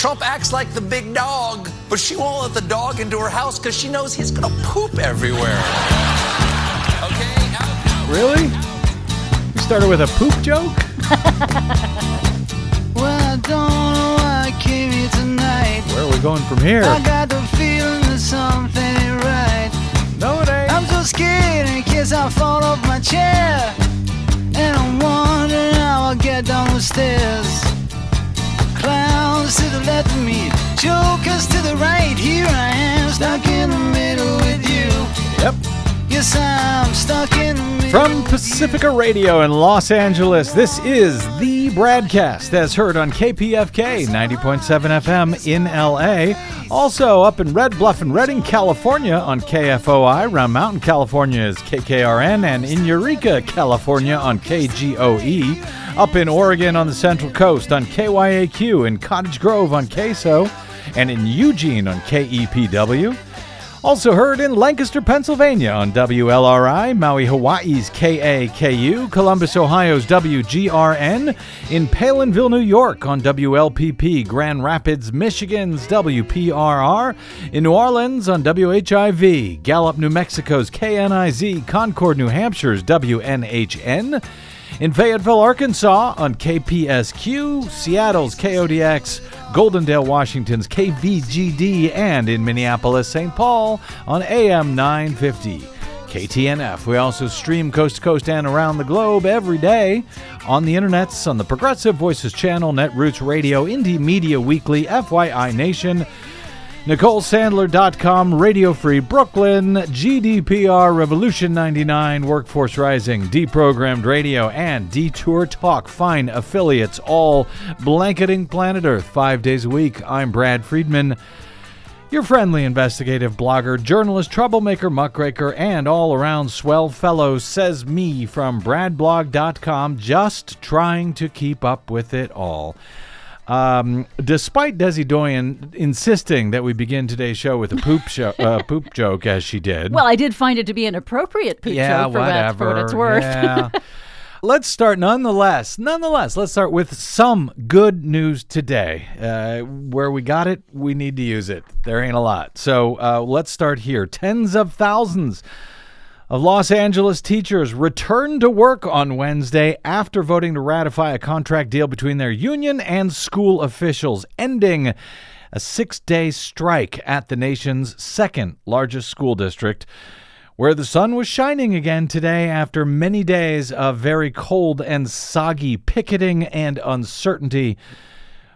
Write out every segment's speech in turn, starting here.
Trump acts like the big dog, but she won't let the dog into her house because she knows he's gonna poop everywhere. Okay? Really? We started with a poop joke? Well, I don't know why I came here tonight. Where are we going from here? I got the feeling that something ain't right. No, it ain't. I'm so scared in case I fall off my chair. And I'm wondering how I'll get down the stairs. Clowns to the left of me, jokers to the right. Here I am, stuck in the middle with you. Yep. Yes, I'm stuck in the middle. From Pacifica Radio in Los Angeles, this is the BradCast as heard on KPFK 90.7 FM in LA. Also up in Red Bluff and Redding, California on KFOI. Round Mountain, California is KKRN. And in Eureka, California on KGOE. Up in Oregon on the Central Coast on KYAQ. In Cottage Grove on KSO. And in Eugene on KEPW. Also heard in Lancaster, Pennsylvania on WLRI, Maui, Hawaii's KAKU, Columbus, Ohio's WGRN, in Palenville, New York on WLPP, Grand Rapids, Michigan's WPRR, in New Orleans on WHIV, Gallup, New Mexico's KNIZ, Concord, New Hampshire's WNHN, in Fayetteville, Arkansas on KPSQ, Seattle's KODX, Goldendale, Washington's KVGD, and in Minneapolis, St. Paul on AM 950. KTNF. We also stream coast to coast and around the globe every day on the internets, on the Progressive Voices channel, Netroots Radio, Indie Media Weekly, FYI Nation, NicoleSandler.com, Radio Free Brooklyn, GDPR, Revolution 99, Workforce Rising, Deprogrammed Radio, and Detour Talk. Fine affiliates, all blanketing planet Earth five days a week. I'm Brad Friedman, your friendly investigative blogger, journalist, troublemaker, muckraker, and all around swell fellow, says me from BradBlog.com, just trying to keep up with it all. Um, despite Desi Doyen insisting that we begin today's show with a poop show, uh, poop joke, as she did. Well, I did find it to be an appropriate poop yeah, joke for, what, for what it's worth. Yeah. let's start, nonetheless. Nonetheless, let's start with some good news today. Uh, where we got it, we need to use it. There ain't a lot, so uh, let's start here. Tens of thousands of Los Angeles teachers returned to work on Wednesday after voting to ratify a contract deal between their union and school officials, ending a six day strike at the nation's second largest school district, where the sun was shining again today after many days of very cold and soggy picketing and uncertainty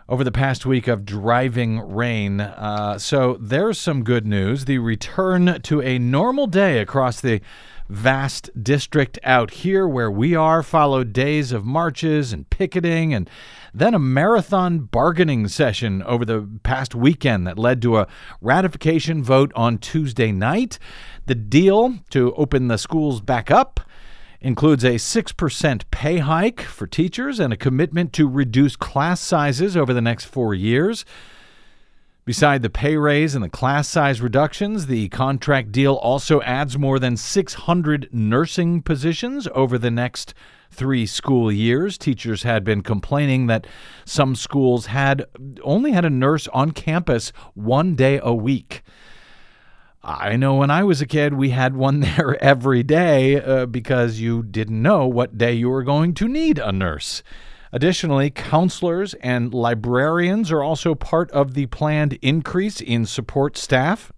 over the past week of driving rain. Uh, so there's some good news. The return to a normal day across the vast district out here where we are followed days of marches and picketing and then a marathon bargaining session over the past weekend that led to a ratification vote on Tuesday night. The deal to open the schools back up includes a 6% pay hike for teachers and a commitment to reduce class sizes over the next four years. Beside the pay raise and the class size reductions, the contract deal also adds more than 600 nursing positions over the next three school years. Teachers had been complaining that some schools had only had a nurse on campus one day a week. I know when I was a kid, we had one there every day uh, because you didn't know what day you were going to need a nurse. Additionally, counselors and librarians are also part of the planned increase in support staff.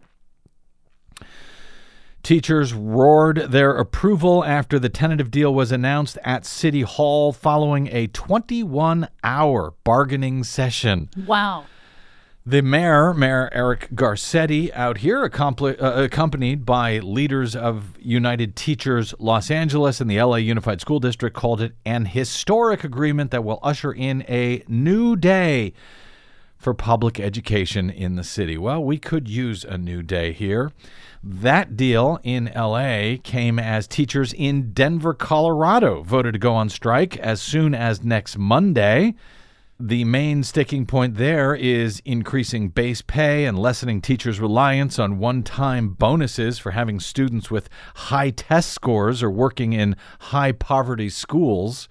Teachers roared their approval after the tentative deal was announced at City Hall following a 21 hour bargaining session. Wow. The mayor, Mayor Eric Garcetti, out here, accompli- uh, accompanied by leaders of United Teachers Los Angeles and the LA Unified School District, called it an historic agreement that will usher in a new day for public education in the city. Well, we could use a new day here. That deal in LA came as teachers in Denver, Colorado voted to go on strike as soon as next Monday. The main sticking point there is increasing base pay and lessening teachers' reliance on one time bonuses for having students with high test scores or working in high poverty schools.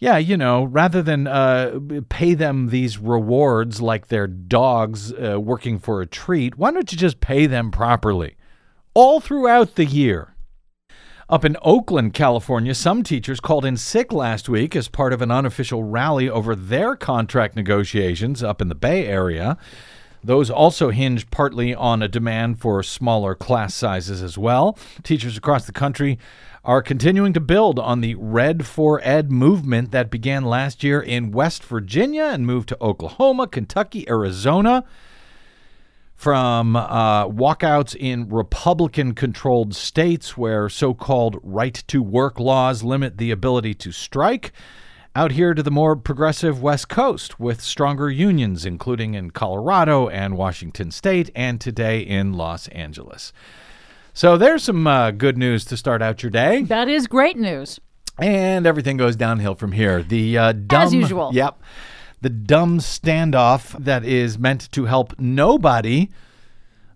Yeah, you know, rather than uh, pay them these rewards like they're dogs uh, working for a treat, why don't you just pay them properly all throughout the year? Up in Oakland, California, some teachers called in sick last week as part of an unofficial rally over their contract negotiations up in the Bay Area. Those also hinge partly on a demand for smaller class sizes as well. Teachers across the country are continuing to build on the Red for Ed movement that began last year in West Virginia and moved to Oklahoma, Kentucky, Arizona. From uh, walkouts in Republican controlled states where so called right to work laws limit the ability to strike, out here to the more progressive West Coast with stronger unions, including in Colorado and Washington State, and today in Los Angeles. So there's some uh, good news to start out your day. That is great news. And everything goes downhill from here. The uh, dumb, As usual. Yep. The dumb standoff that is meant to help nobody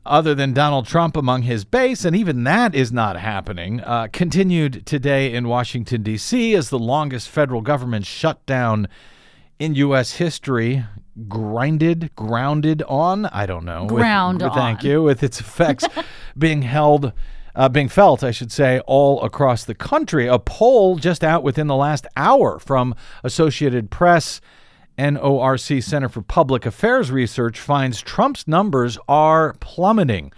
other than Donald Trump among his base, and even that is not happening, uh, continued today in Washington, D.C., as the longest federal government shutdown in U.S. history grinded, grounded on, I don't know. with- Ground Thank you. With its effects being held, uh, being felt, I should say, all across the country. A poll just out within the last hour from Associated Press. NORC Center for Public Affairs Research finds Trump's numbers are plummeting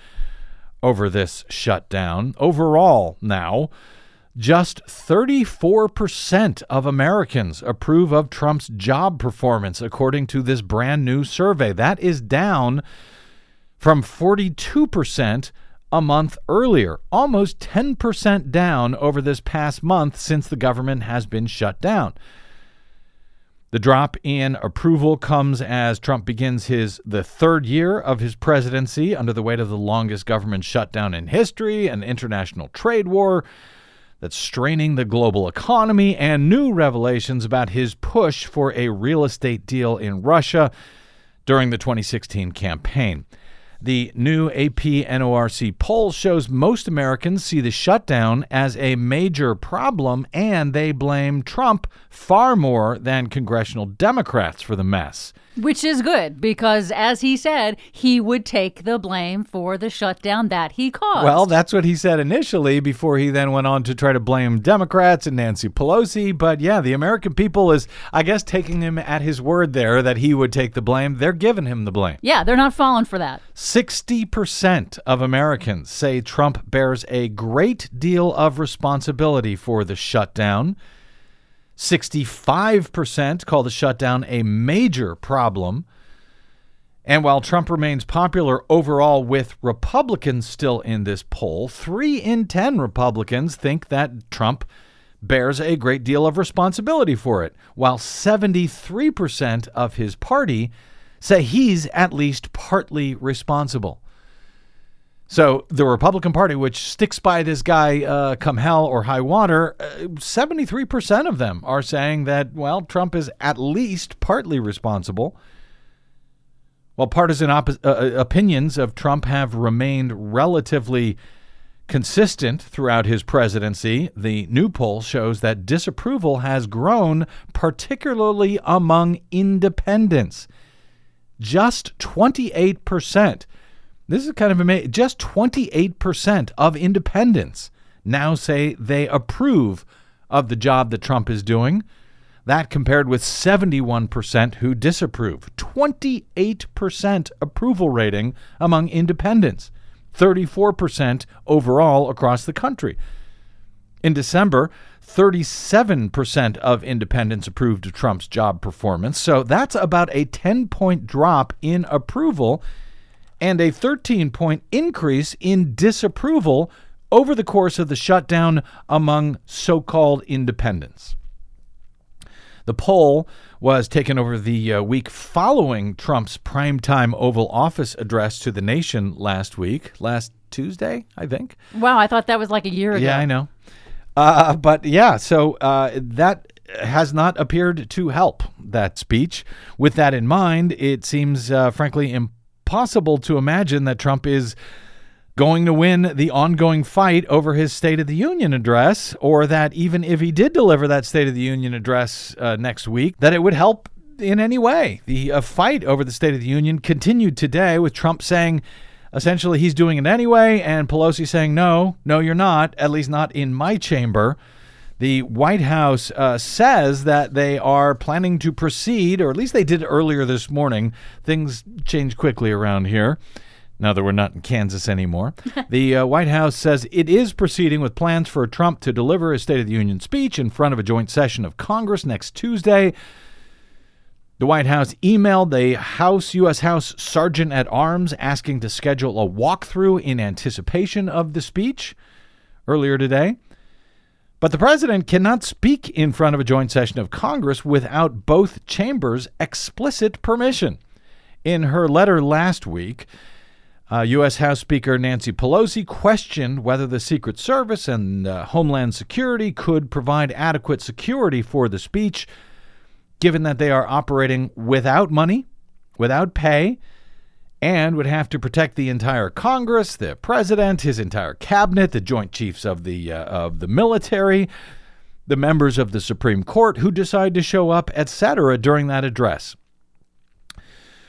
over this shutdown. Overall, now, just 34% of Americans approve of Trump's job performance, according to this brand new survey. That is down from 42% a month earlier, almost 10% down over this past month since the government has been shut down. The drop in approval comes as Trump begins his the third year of his presidency under the weight of the longest government shutdown in history, an international trade war that's straining the global economy, and new revelations about his push for a real estate deal in Russia during the 2016 campaign. The new AP NORC poll shows most Americans see the shutdown as a major problem and they blame Trump far more than congressional Democrats for the mess. Which is good because, as he said, he would take the blame for the shutdown that he caused. Well, that's what he said initially before he then went on to try to blame Democrats and Nancy Pelosi. But yeah, the American people is, I guess, taking him at his word there that he would take the blame. They're giving him the blame. yeah, they're not falling for that. 60% of Americans say Trump bears a great deal of responsibility for the shutdown. 65% call the shutdown a major problem. And while Trump remains popular overall with Republicans still in this poll, three in 10 Republicans think that Trump bears a great deal of responsibility for it, while 73% of his party say he's at least partly responsible. So the Republican Party, which sticks by this guy uh, come hell or high water, uh, 73% of them are saying that, well, Trump is at least partly responsible. While partisan oppo- uh, opinions of Trump have remained relatively consistent throughout his presidency, the new poll shows that disapproval has grown, particularly among independents. Just 28%. This is kind of amazing. Just 28% of independents now say they approve of the job that Trump is doing. That compared with 71% who disapprove. 28% approval rating among independents, 34% overall across the country. In December, 37% of independents approved of Trump's job performance. So that's about a 10 point drop in approval and a 13 point increase in disapproval over the course of the shutdown among so called independents. The poll was taken over the uh, week following Trump's primetime Oval Office address to the nation last week, last Tuesday, I think. Wow, I thought that was like a year ago. Yeah, I know. Uh, but yeah, so uh, that has not appeared to help that speech. With that in mind, it seems uh, frankly impossible to imagine that Trump is going to win the ongoing fight over his State of the Union address, or that even if he did deliver that State of the Union address uh, next week, that it would help in any way. The uh, fight over the State of the Union continued today with Trump saying essentially he's doing it anyway, and Pelosi saying, no, no, you're not, at least not in my chamber. The White House uh, says that they are planning to proceed, or at least they did earlier this morning. Things change quickly around here now that we're not in Kansas anymore. the uh, White House says it is proceeding with plans for Trump to deliver his State of the Union speech in front of a joint session of Congress next Tuesday. The White House emailed the House U.S. House Sergeant at Arms asking to schedule a walkthrough in anticipation of the speech earlier today. But the president cannot speak in front of a joint session of Congress without both chambers' explicit permission. In her letter last week, uh, U.S. House Speaker Nancy Pelosi questioned whether the Secret Service and uh, Homeland Security could provide adequate security for the speech, given that they are operating without money, without pay, and would have to protect the entire Congress, the president, his entire cabinet, the Joint Chiefs of the uh, of the military, the members of the Supreme Court who decide to show up, etc. during that address.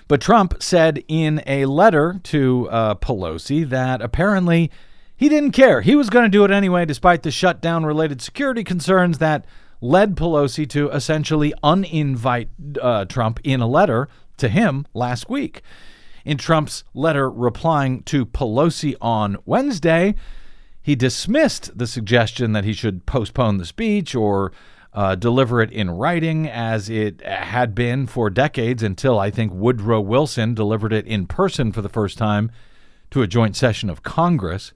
But Trump said in a letter to uh, Pelosi that apparently he didn't care. He was going to do it anyway, despite the shutdown related security concerns that led Pelosi to essentially uninvite uh, Trump in a letter to him last week. In Trump's letter replying to Pelosi on Wednesday, he dismissed the suggestion that he should postpone the speech or uh, deliver it in writing as it had been for decades until I think Woodrow Wilson delivered it in person for the first time to a joint session of Congress.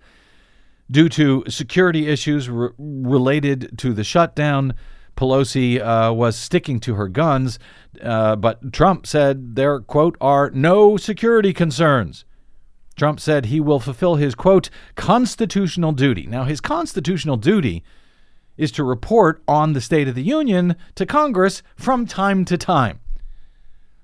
Due to security issues re- related to the shutdown, Pelosi uh, was sticking to her guns, uh, but Trump said there, quote, are no security concerns. Trump said he will fulfill his, quote, constitutional duty. Now, his constitutional duty is to report on the State of the Union to Congress from time to time.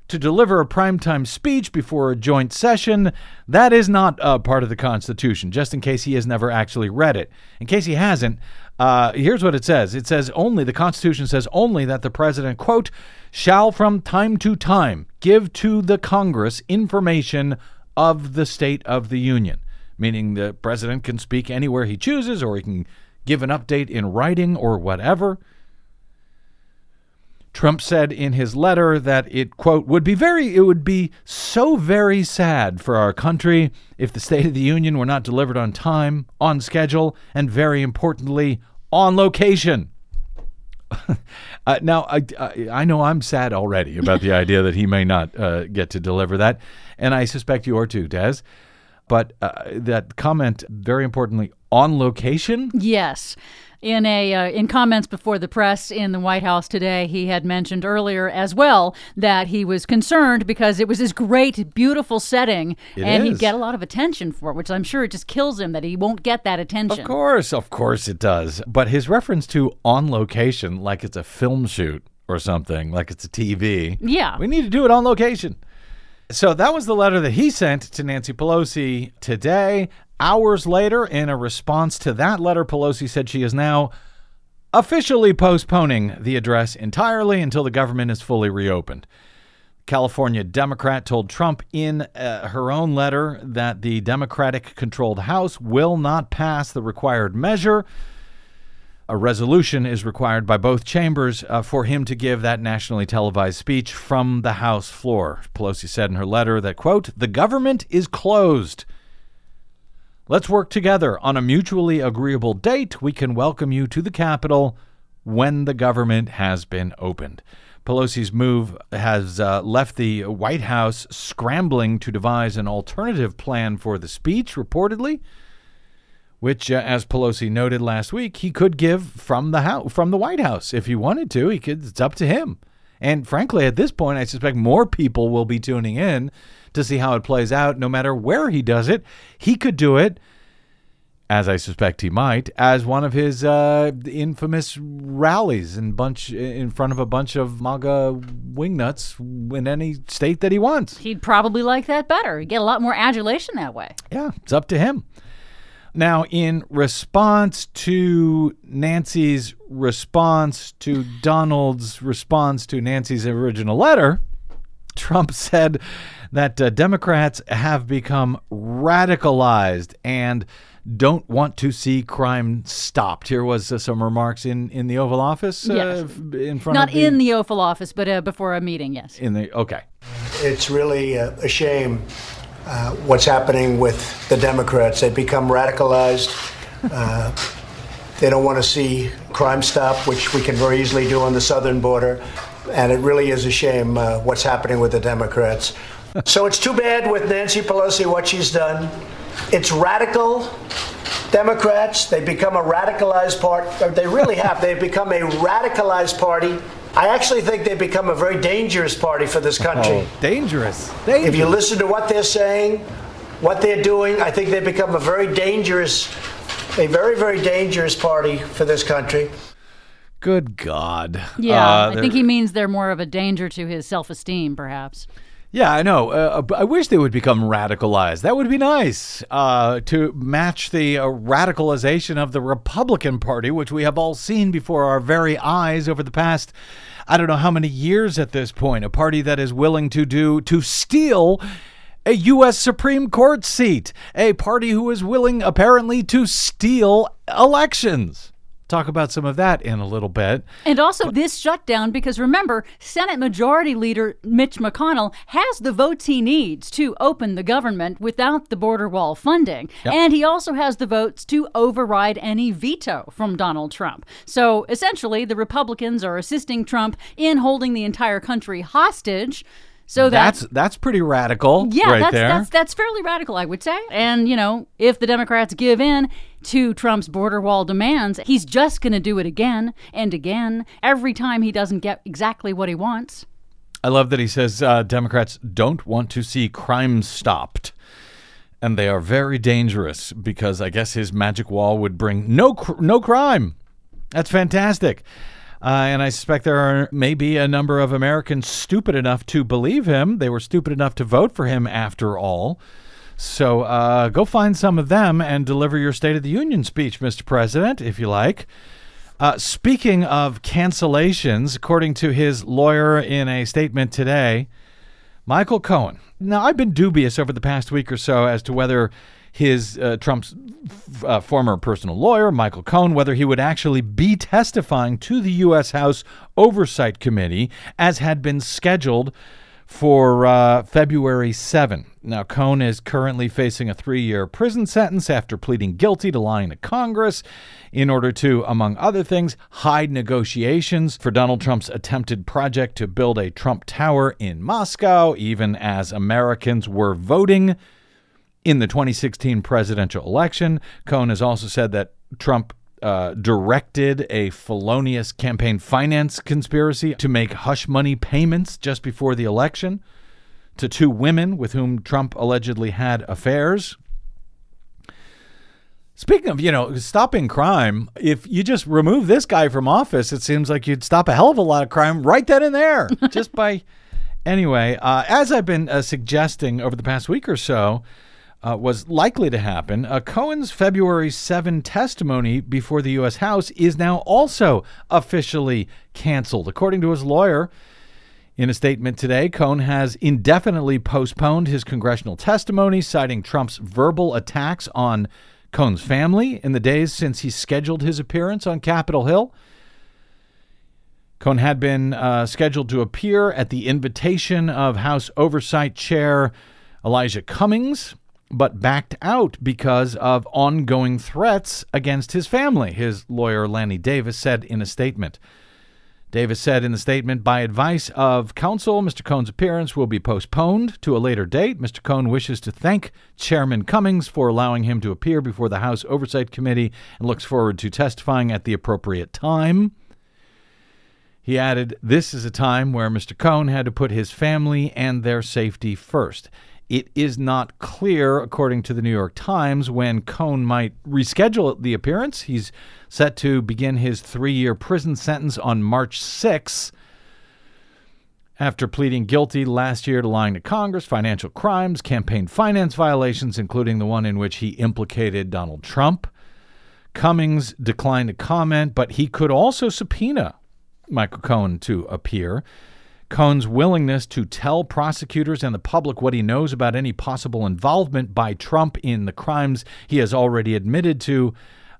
To deliver a primetime speech before a joint session, that is not a part of the Constitution, just in case he has never actually read it. In case he hasn't, uh, here's what it says it says only, the Constitution says only that the president, quote, shall from time to time give to the Congress information of the State of the Union, meaning the president can speak anywhere he chooses or he can give an update in writing or whatever. Trump said in his letter that it quote would be very it would be so very sad for our country if the state of the union were not delivered on time, on schedule, and very importantly, on location. uh, now I, I, I know I'm sad already about the idea that he may not uh, get to deliver that, and I suspect you are too, Des. But uh, that comment, very importantly, on location. Yes. In a uh, in comments before the press in the White House today, he had mentioned earlier as well that he was concerned because it was this great, beautiful setting, It and is. he'd get a lot of attention for it, which I'm sure it just kills him that he won't get that attention. Of course, of course it does. But his reference to on location, like it's a film shoot or something, like it's a TV. Yeah. We need to do it on location. So that was the letter that he sent to Nancy Pelosi today. Hours later, in a response to that letter, Pelosi said she is now officially postponing the address entirely until the government is fully reopened. California Democrat told Trump in uh, her own letter that the Democratic controlled House will not pass the required measure. A resolution is required by both chambers uh, for him to give that nationally televised speech from the House floor. Pelosi said in her letter that, quote, the government is closed. Let's work together on a mutually agreeable date. We can welcome you to the Capitol when the government has been opened. Pelosi's move has uh, left the White House scrambling to devise an alternative plan for the speech, reportedly, which, uh, as Pelosi noted last week, he could give from the house, from the White House if he wanted to. He could. It's up to him. And frankly, at this point, I suspect more people will be tuning in to see how it plays out. No matter where he does it, he could do it as I suspect he might, as one of his uh, infamous rallies in bunch in front of a bunch of MAGA wingnuts in any state that he wants. He'd probably like that better. He'd get a lot more adulation that way. Yeah, it's up to him. Now, in response to Nancy's response to Donald's response to Nancy's original letter, Trump said that uh, Democrats have become radicalized and don't want to see crime stopped. Here was uh, some remarks in, in the Oval Office uh, Yes. f- in front Not of the, in the Oval Office, but uh, before a meeting, yes. in the okay. It's really a, a shame uh, what's happening with the Democrats. They've become radicalized. Uh, they don't want to see crime stop, which we can very easily do on the southern border. And it really is a shame uh, what's happening with the Democrats. So it's too bad with Nancy Pelosi what she's done. It's radical Democrats. They've become a radicalized party. They really have. They've become a radicalized party. I actually think they've become a very dangerous party for this country. Oh, dangerous. If you listen to what they're saying, what they're doing, I think they've become a very dangerous, a very, very dangerous party for this country. Good God. Yeah, Uh, I think he means they're more of a danger to his self esteem, perhaps. Yeah, I know. Uh, I wish they would become radicalized. That would be nice uh, to match the uh, radicalization of the Republican Party, which we have all seen before our very eyes over the past, I don't know how many years at this point. A party that is willing to do, to steal a U.S. Supreme Court seat. A party who is willing, apparently, to steal elections. Talk about some of that in a little bit. And also this shutdown, because remember, Senate Majority Leader Mitch McConnell has the votes he needs to open the government without the border wall funding. And he also has the votes to override any veto from Donald Trump. So essentially, the Republicans are assisting Trump in holding the entire country hostage. So that That's that's pretty radical, yeah, right that's, there. that's that's fairly radical, I would say. And you know, if the Democrats give in to Trump's border wall demands, he's just going to do it again and again every time he doesn't get exactly what he wants. I love that he says uh, Democrats don't want to see crime stopped. And they are very dangerous because I guess his magic wall would bring no cr- no crime. That's fantastic. Uh, and I suspect there are maybe a number of Americans stupid enough to believe him. They were stupid enough to vote for him after all. So uh, go find some of them and deliver your State of the Union speech, Mr. President, if you like. Uh, speaking of cancellations, according to his lawyer in a statement today, Michael Cohen. Now, I've been dubious over the past week or so as to whether his uh, Trump's uh, former personal lawyer, Michael Cohen, whether he would actually be testifying to the U.S. House Oversight Committee as had been scheduled for uh, February 7. Now, Cohen is currently facing a three year prison sentence after pleading guilty to lying to Congress in order to, among other things, hide negotiations for Donald Trump's attempted project to build a Trump Tower in Moscow, even as Americans were voting in the 2016 presidential election. Cohen has also said that Trump uh, directed a felonious campaign finance conspiracy to make hush money payments just before the election to two women with whom Trump allegedly had affairs. Speaking of, you know, stopping crime, if you just remove this guy from office, it seems like you'd stop a hell of a lot of crime right then and there just by. Anyway, uh, as I've been uh, suggesting over the past week or so, uh, was likely to happen. Uh, Cohen's February 7 testimony before the U.S. House is now also officially canceled. According to his lawyer, in a statement today, Cohen has indefinitely postponed his congressional testimony, citing Trump's verbal attacks on Cohen's family in the days since he scheduled his appearance on Capitol Hill. Cohen had been uh, scheduled to appear at the invitation of House Oversight Chair Elijah Cummings, but backed out because of ongoing threats against his family, his lawyer Lanny Davis said in a statement. Davis said in the statement, by advice of counsel, Mr. Cohen's appearance will be postponed to a later date. Mr. Cohen wishes to thank Chairman Cummings for allowing him to appear before the House Oversight Committee and looks forward to testifying at the appropriate time. He added, This is a time where Mr. Cohen had to put his family and their safety first. It is not clear, according to the New York Times, when Cohen might reschedule the appearance. He's set to begin his three year prison sentence on March 6. after pleading guilty last year to lying to Congress, financial crimes, campaign finance violations, including the one in which he implicated Donald Trump. Cummings declined to comment, but he could also subpoena Michael Cohen to appear. Cohen's willingness to tell prosecutors and the public what he knows about any possible involvement by Trump in the crimes he has already admitted to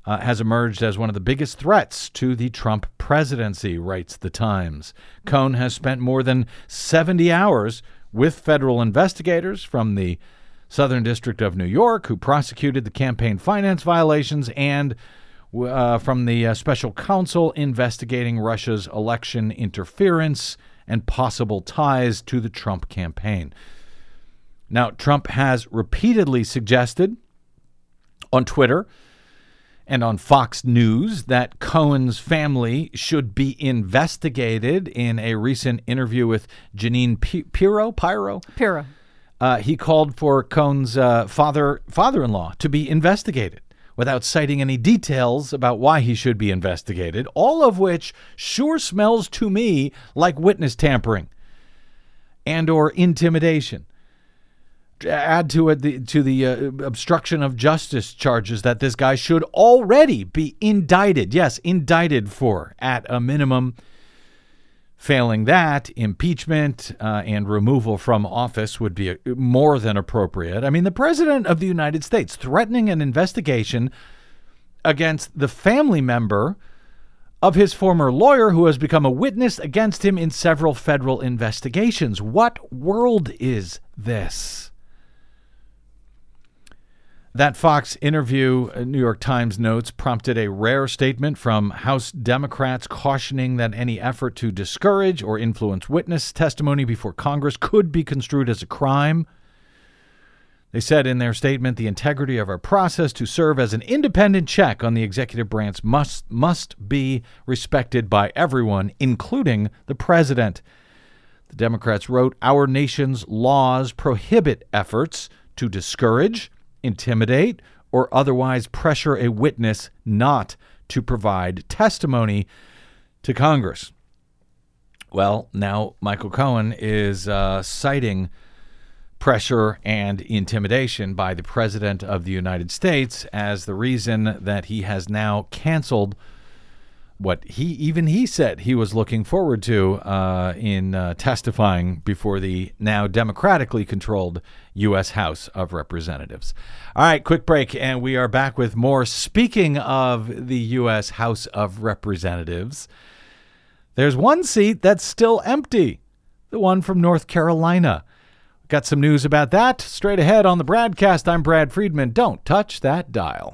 uh, has emerged as one of the biggest threats to the Trump presidency, writes The Times. Cohen has spent more than 70 hours with federal investigators from the Southern District of New York who prosecuted the campaign finance violations and uh, from the uh, special counsel investigating Russia's election interference and possible ties to the Trump campaign. Now, Trump has repeatedly suggested on Twitter and on Fox News that Cohen's family should be investigated in a recent interview with Jeanine P- Pirro. Pirro? Pirro. Uh, he called for Cohen's uh, father father-in-law to be investigated without citing any details about why he should be investigated, all of which sure smells to me like witness tampering and or intimidation. Add to it the, to the uh, obstruction of justice charges that this guy should already be indicted. Yes, indicted for at a minimum. Failing that, impeachment uh, and removal from office would be more than appropriate. I mean, the President of the United States threatening an investigation against the family member of his former lawyer who has become a witness against him in several federal investigations. What world is this? That Fox interview, uh, New York Times notes, prompted a rare statement from House Democrats cautioning that any effort to discourage or influence witness testimony before Congress could be construed as a crime. They said in their statement the integrity of our process to serve as an independent check on the executive branch must must be respected by everyone, including the president. The Democrats wrote, Our nation's laws prohibit efforts to discourage, intimidate, or otherwise pressure a witness not to provide testimony to Congress. Well, now Michael Cohen is uh, citing pressure and intimidation by the President of the United States as the reason that he has now canceled what he even he said he was looking forward to uh, in uh, testifying before the now democratically controlled U.S. House of Representatives. All right, quick break, and we are back with more. Speaking of the U.S. House of Representatives, there's one seat that's still empty, the one from North Carolina. Got some news about that straight ahead on the BradCast. I'm Brad Friedman. Don't touch that dial.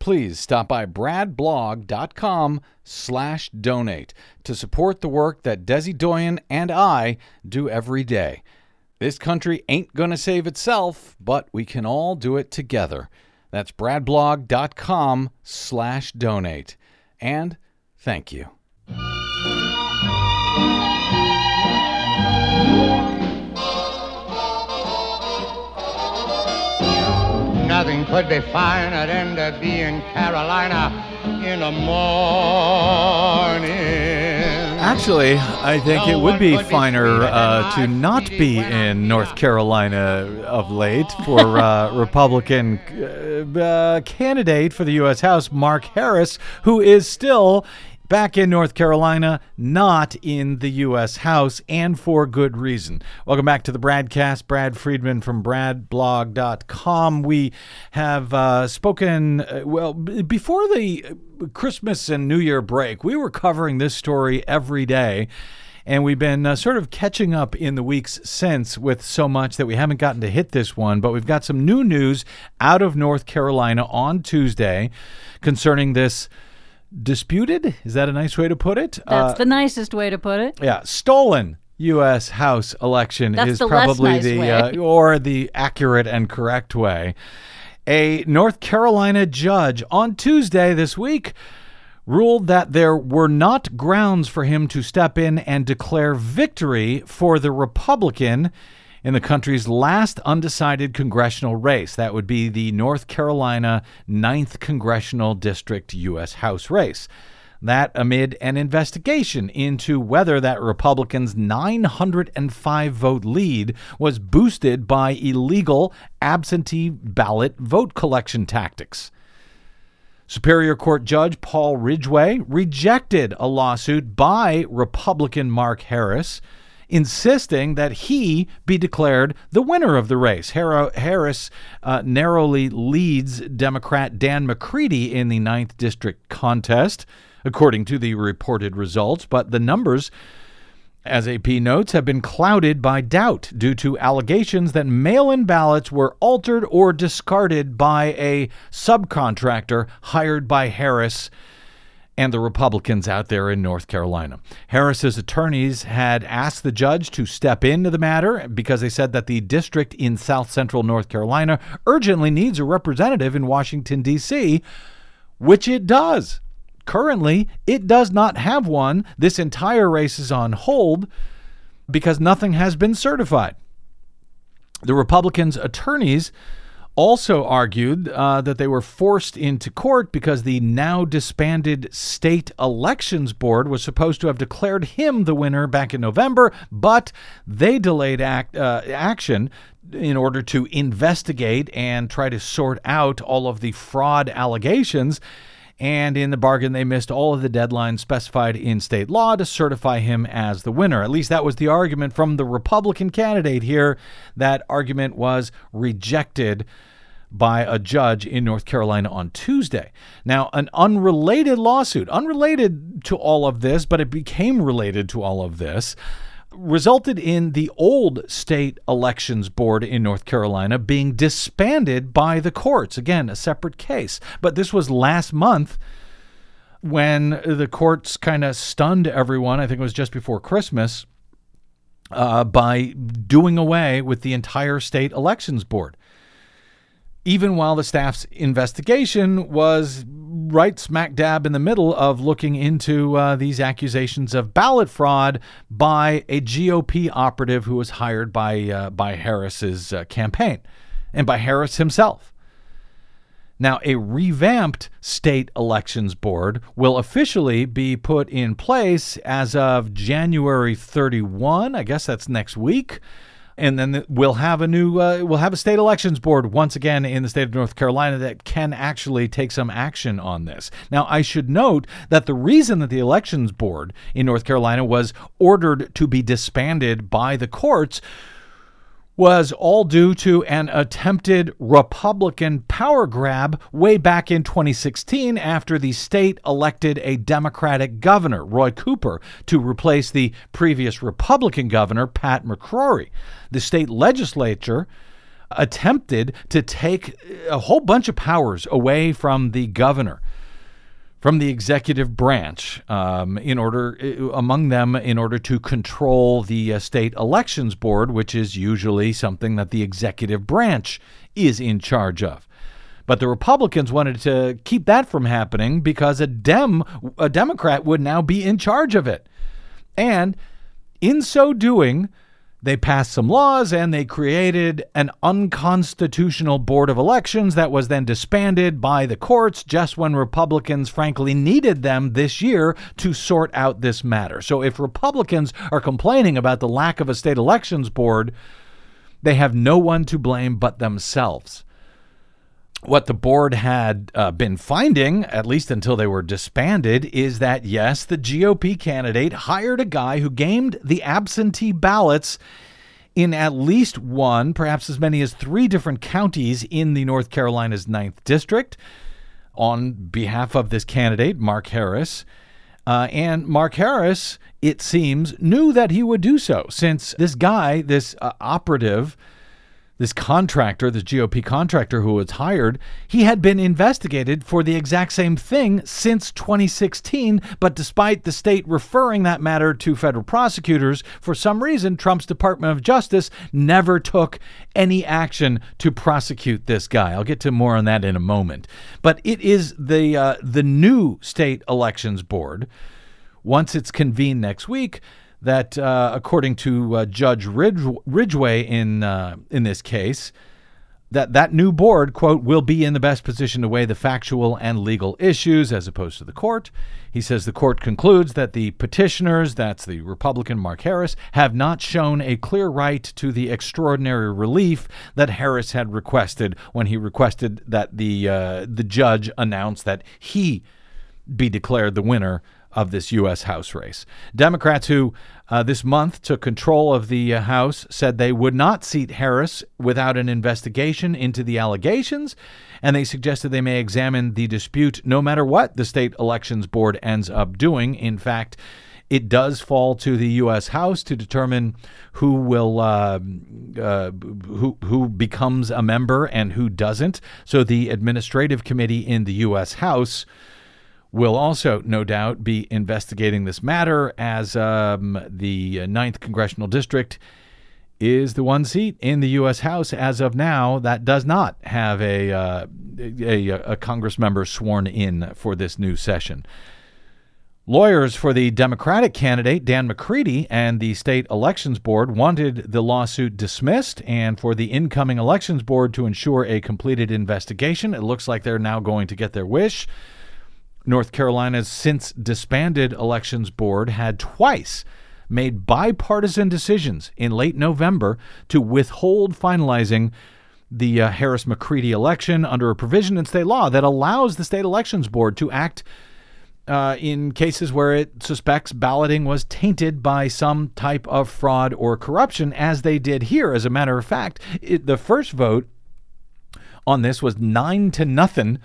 please stop by bradblog.com slash donate to support the work that Desi Doyen and I do every day. This country ain't going to save itself, but we can all do it together. That's bradblog.com slash donate. And thank you. Nothing could be finer than to be in Carolina in the morning. Actually, I think it would be finer uh, to not be in North Carolina of late for uh, Republican uh, uh candidate for the U.S. House, Mark Harris, who is still back in North Carolina, not in the U.S. House, and for good reason. Welcome back to the BradCast. Brad Friedman from BradBlog.com. We have uh, spoken, uh, well, before the Christmas and New Year break, we were covering this story every day. And we've been uh, sort of catching up in the weeks since with so much that we haven't gotten to hit this one. But we've got some new news out of North Carolina on Tuesday concerning this disputed. Is that a nice way to put it? That's Uh, the nicest way to put it. yeah, stolen U.S. House election That's is the probably nice the. Uh, or the accurate and correct way. A North Carolina judge on Tuesday this week ruled that there were not grounds for him to step in and declare victory for the Republican in the country's last undecided congressional race. That would be the North Carolina 9th Congressional District U.S. House race. That amid an investigation into whether that Republican's 905 vote lead was boosted by illegal absentee ballot vote collection tactics. Superior Court Judge Paul Ridgeway rejected a lawsuit by Republican Mark Harris, insisting that he be declared the winner of the race. Har- Harris uh, narrowly leads Democrat Dan McCready in the 9th District contest, according to the reported results, but the numbers as AP notes, have been clouded by doubt due to allegations that mail in ballots were altered or discarded by a subcontractor hired by Harris and the Republicans out there in North Carolina. Harris's attorneys had asked the judge to step into the matter because they said that the district in south central North Carolina urgently needs a representative in Washington, D.C., which it does. Currently, it does not have one. This entire race is on hold because nothing has been certified. The Republicans' attorneys also argued uh, that they were forced into court because the now disbanded State Elections Board was supposed to have declared him the winner back in November, but they delayed act, uh, action in order to investigate and try to sort out all of the fraud allegations. And in the bargain, they missed all of the deadlines specified in state law to certify him as the winner. At least that was the argument from the Republican candidate here. That argument was rejected by a judge in North Carolina on Tuesday. Now, an unrelated lawsuit, unrelated to all of this, but it became related to all of this, resulted in the old state elections board in North Carolina being disbanded by the courts. Again, a separate case. But this was last month when the courts kind of stunned everyone. I think it was just before Christmas. Uh, by doing away with the entire state elections board even while the staff's investigation was right smack dab in the middle of looking into uh, these accusations of ballot fraud by a GOP operative who was hired by uh, by Harris's uh, campaign and by Harris himself. Now, a revamped state elections board will officially be put in place as of January 31. I guess that's next week and then we'll have a new uh, we'll have a state elections board once again in the state of North Carolina that can actually take some action on this. Now, I should note that the reason that the elections board in North Carolina was ordered to be disbanded by the courts was all due to an attempted Republican power grab way back in 2016 after the state elected a Democratic governor, Roy Cooper, to replace the previous Republican governor, Pat McCrory. The state legislature attempted to take a whole bunch of powers away from the governor from the executive branch um, in order among them in order to control the uh, state elections board which is usually something that the executive branch is in charge of. But the republicans wanted to keep that from happening because a dem a democrat would now be in charge of it. And in so doing they passed some laws and they created an unconstitutional board of elections that was then disbanded by the courts just when Republicans, frankly, needed them this year to sort out this matter. So if Republicans are complaining about the lack of a state elections board, they have no one to blame but themselves. What the board had uh, been finding, at least until they were disbanded, is that yes, the GOP candidate hired a guy who gamed the absentee ballots in at least one, perhaps as many as three different counties in the North Carolina's 9th District on behalf of this candidate, Mark Harris. Uh, and Mark Harris, it seems, knew that he would do so since this guy, this uh, operative, this contractor, this GOP contractor who was hired, he had been investigated for the exact same thing since 2016. But despite the state referring that matter to federal prosecutors, for some reason, Trump's Department of Justice never took any action to prosecute this guy. I'll get to more on that in a moment. But it is the uh, the new state elections board. Once it's convened next week, that, uh, according to uh, Judge Ridge- Ridgeway in uh, in this case, that that new board quote will be in the best position to weigh the factual and legal issues as opposed to the court. He says the court concludes that the petitioners, that's the Republican Mark Harris, have not shown a clear right to the extraordinary relief that Harris had requested when he requested that the uh, the judge announce that he be declared the winner of this U.S. House race. Democrats who uh, this month took control of the uh, House said they would not seat Harris without an investigation into the allegations, and they suggested they may examine the dispute no matter what the state elections board ends up doing. In fact, it does fall to the U.S. House to determine who will uh, uh, who who becomes a member and who doesn't. So the administrative committee in the U.S. House will also, no doubt, be investigating this matter as um, the Ninth Congressional District is the one seat in the U.S. House as of now that does not have a, uh, a, a Congress member sworn in for this new session. Lawyers for the Democratic candidate, Dan McCready, and the state elections board wanted the lawsuit dismissed and for the incoming elections board to ensure a completed investigation. It looks like they're now going to get their wish. North Carolina's since disbanded elections board had twice made bipartisan decisions in late November to withhold finalizing the uh, Harris McCready election under a provision in state law that allows the state elections board to act uh, in cases where it suspects balloting was tainted by some type of fraud or corruption, as they did here. As a matter of fact, it, the first vote on this was nine to nothing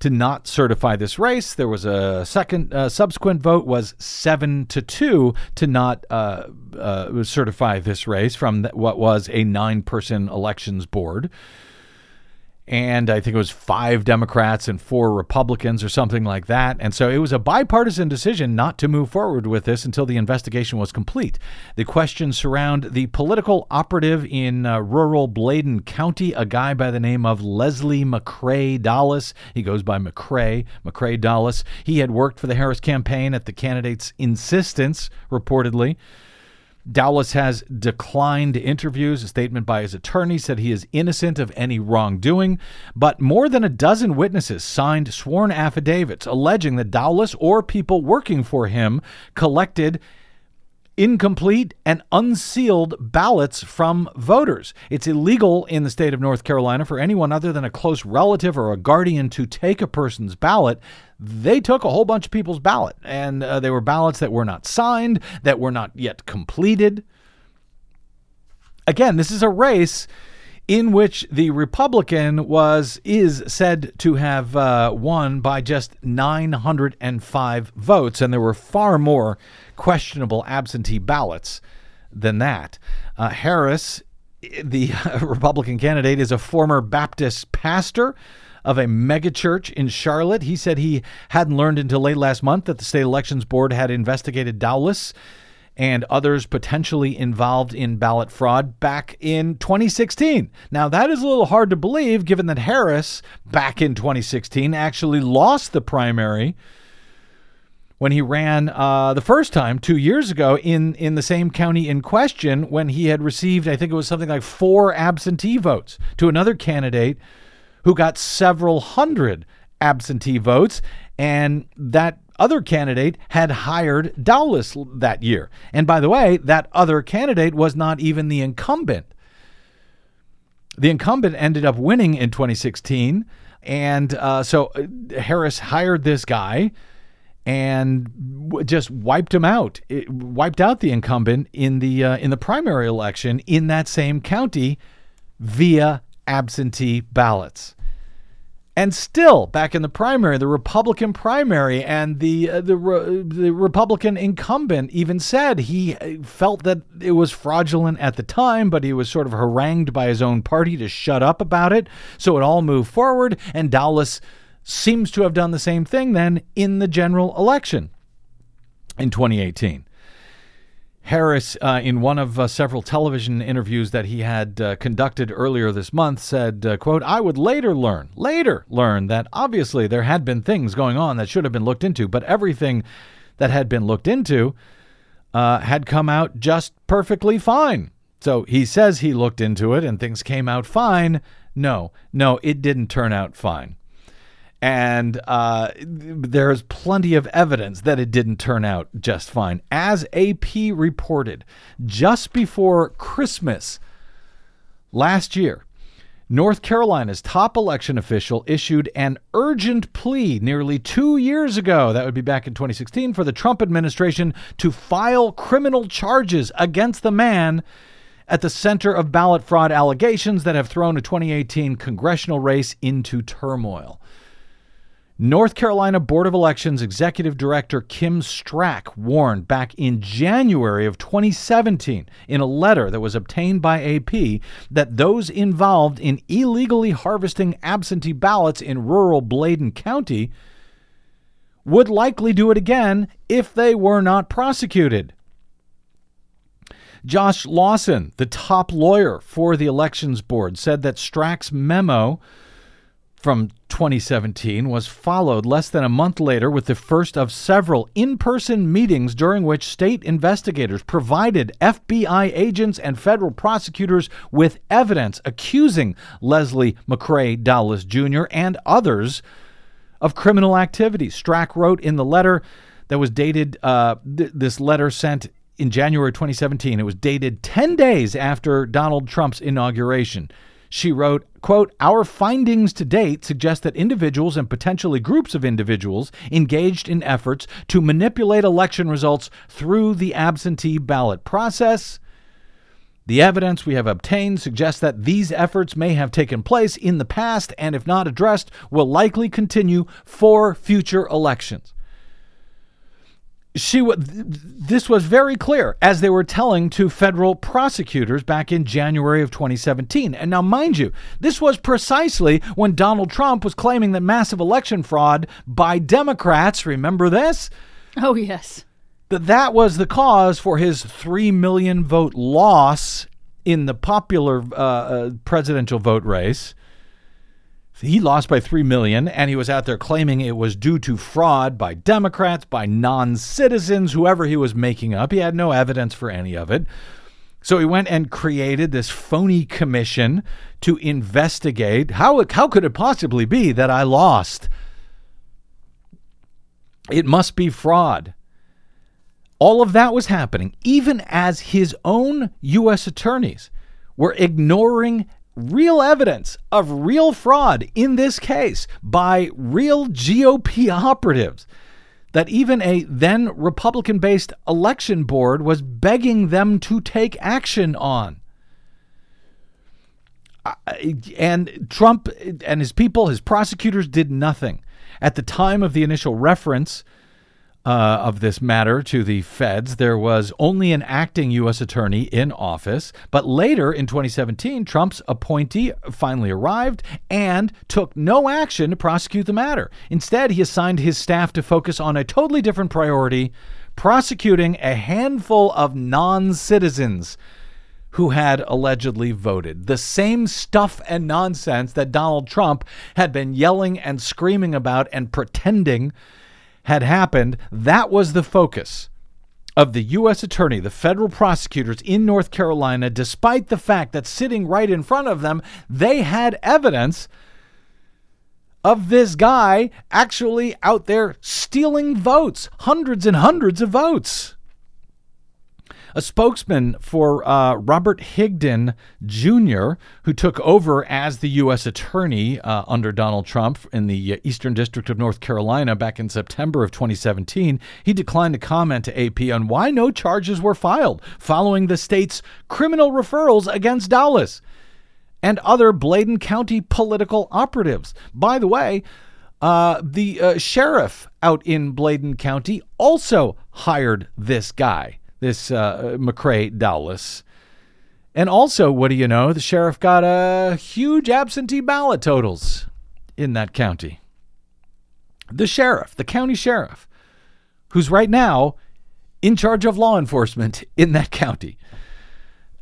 to not certify this race. There was a second uh, subsequent vote was seven to two to not uh, uh, certify this race from what was a nine-person elections board and I think it was five Democrats and four Republicans or something like that. And so it was a bipartisan decision not to move forward with this until the investigation was complete. The questions surround the political operative in uh, rural Bladen County, a guy by the name of Leslie McCrae Dowless. He goes by McCrae, McCrae Dowless. He had worked for the Harris campaign at the candidate's insistence, reportedly. Dowless has declined interviews. A statement by his attorney said he is innocent of any wrongdoing, but more than a dozen witnesses signed sworn affidavits alleging that Dowless or people working for him collected incomplete and unsealed ballots from voters. It's illegal in the state of North Carolina for anyone other than a close relative or a guardian to take a person's ballot. They took a whole bunch of people's ballot, and uh, they were ballots that were not signed, that were not yet completed. Again, this is a race in which the Republican was is said to have uh, won by just 905 votes, and there were far more questionable absentee ballots than that. Uh, Harris, the Republican candidate, is a former Baptist pastor of a megachurch in Charlotte. He said he hadn't learned until late last month that the state elections board had investigated Dowless and others potentially involved in ballot fraud back in 2016. Now, that is a little hard to believe given that Harris, back in 2016, actually lost the primary when he ran uh, the first time two years ago in, in the same county in question when he had received, I think it was something like four absentee votes to another candidate who got several hundred absentee votes. And that other candidate had hired Dowless that year. And by the way, that other candidate was not even the incumbent. The incumbent ended up winning in 2016. And uh, so uh, Harris hired this guy and just wiped him out. It wiped out the incumbent in the uh, in the primary election in that same county via absentee ballots. And still, back in the primary, the Republican primary, and the uh, the re- the Republican incumbent even said he uh, felt that it was fraudulent at the time, but he was sort of harangued by his own party to shut up about it. So it all moved forward, and Dowless seems to have done the same thing then in the general election in 2018. Harris, uh, in one of uh, several television interviews that he had uh, conducted earlier this month, said, uh, "quote I would later learn, later learn that obviously there had been things going on that should have been looked into, but everything that had been looked into uh, had come out just perfectly fine." So he says he looked into it and things came out fine. No, no, it didn't turn out fine and uh, there's plenty of evidence that it didn't turn out just fine. As AP reported, just before Christmas last year, North Carolina's top election official issued an urgent plea nearly two years ago, that would be back in 2016, for the Trump administration to file criminal charges against the man at the center of ballot fraud allegations that have thrown a 2018 congressional race into turmoil. North Carolina Board of Elections Executive Director Kim Strach warned back in January of 2017 in a letter that was obtained by AP that those involved in illegally harvesting absentee ballots in rural Bladen County would likely do it again if they were not prosecuted. Josh Lawson, the top lawyer for the Elections Board, said that Strach's memo from 2017 was followed less than a month later with the first of several in person meetings during which state investigators provided FBI agents and federal prosecutors with evidence accusing Leslie McCrae Dowless Jr. and others of criminal activity. Strach wrote in the letter that was dated, uh, th- this letter sent in January 2017. It was dated 10 days after Donald Trump's inauguration. She wrote, quote, Our findings to date suggest that individuals and potentially groups of individuals engaged in efforts to manipulate election results through the absentee ballot process. The evidence we have obtained suggests that these efforts may have taken place in the past and, if not addressed, will likely continue for future elections she this was very clear as they were telling to federal prosecutors back in January of 2017. And now mind you, this was precisely when Donald Trump was claiming that massive election fraud by Democrats, remember this? Oh yes. That that was the cause for his 3 million vote loss in the popular uh, uh, presidential vote race he lost by 3 million and he was out there claiming it was due to fraud by Democrats, by non-citizens, whoever he was making up. He had no evidence for any of it. So he went and created this phony commission to investigate how how could it possibly be that I lost? It must be fraud. All of that was happening even as his own US attorneys were ignoring real evidence of real fraud in this case by real GOP operatives that even a then Republican based election board was begging them to take action on. And Trump and his people, his prosecutors, did nothing. At the time of the initial reference, uh, of this matter to the feds. There was only an acting U.S. attorney in office, but later in 2017, Trump's appointee finally arrived and took no action to prosecute the matter. Instead, he assigned his staff to focus on a totally different priority prosecuting a handful of non citizens who had allegedly voted. The same stuff and nonsense that Donald Trump had been yelling and screaming about and pretending had happened, that was the focus of the U.S. Attorney, the federal prosecutors in North Carolina, despite the fact that sitting right in front of them, they had evidence of this guy actually out there stealing votes, hundreds and hundreds of votes. A spokesman for uh, Robert Higdon Jr., who took over as the U.S. Attorney uh, under Donald Trump in the uh, Eastern District of North Carolina back in September of 2017, he declined to comment to AP on why no charges were filed following the state's criminal referrals against Dowless. and other Bladen County political operatives. By the way, uh, the uh, sheriff out in Bladen County also hired this guy, this uh, McCrae Dowless. And also, what do you know? The sheriff got a huge absentee ballot totals in that county. The sheriff, the county sheriff, who's right now in charge of law enforcement in that county.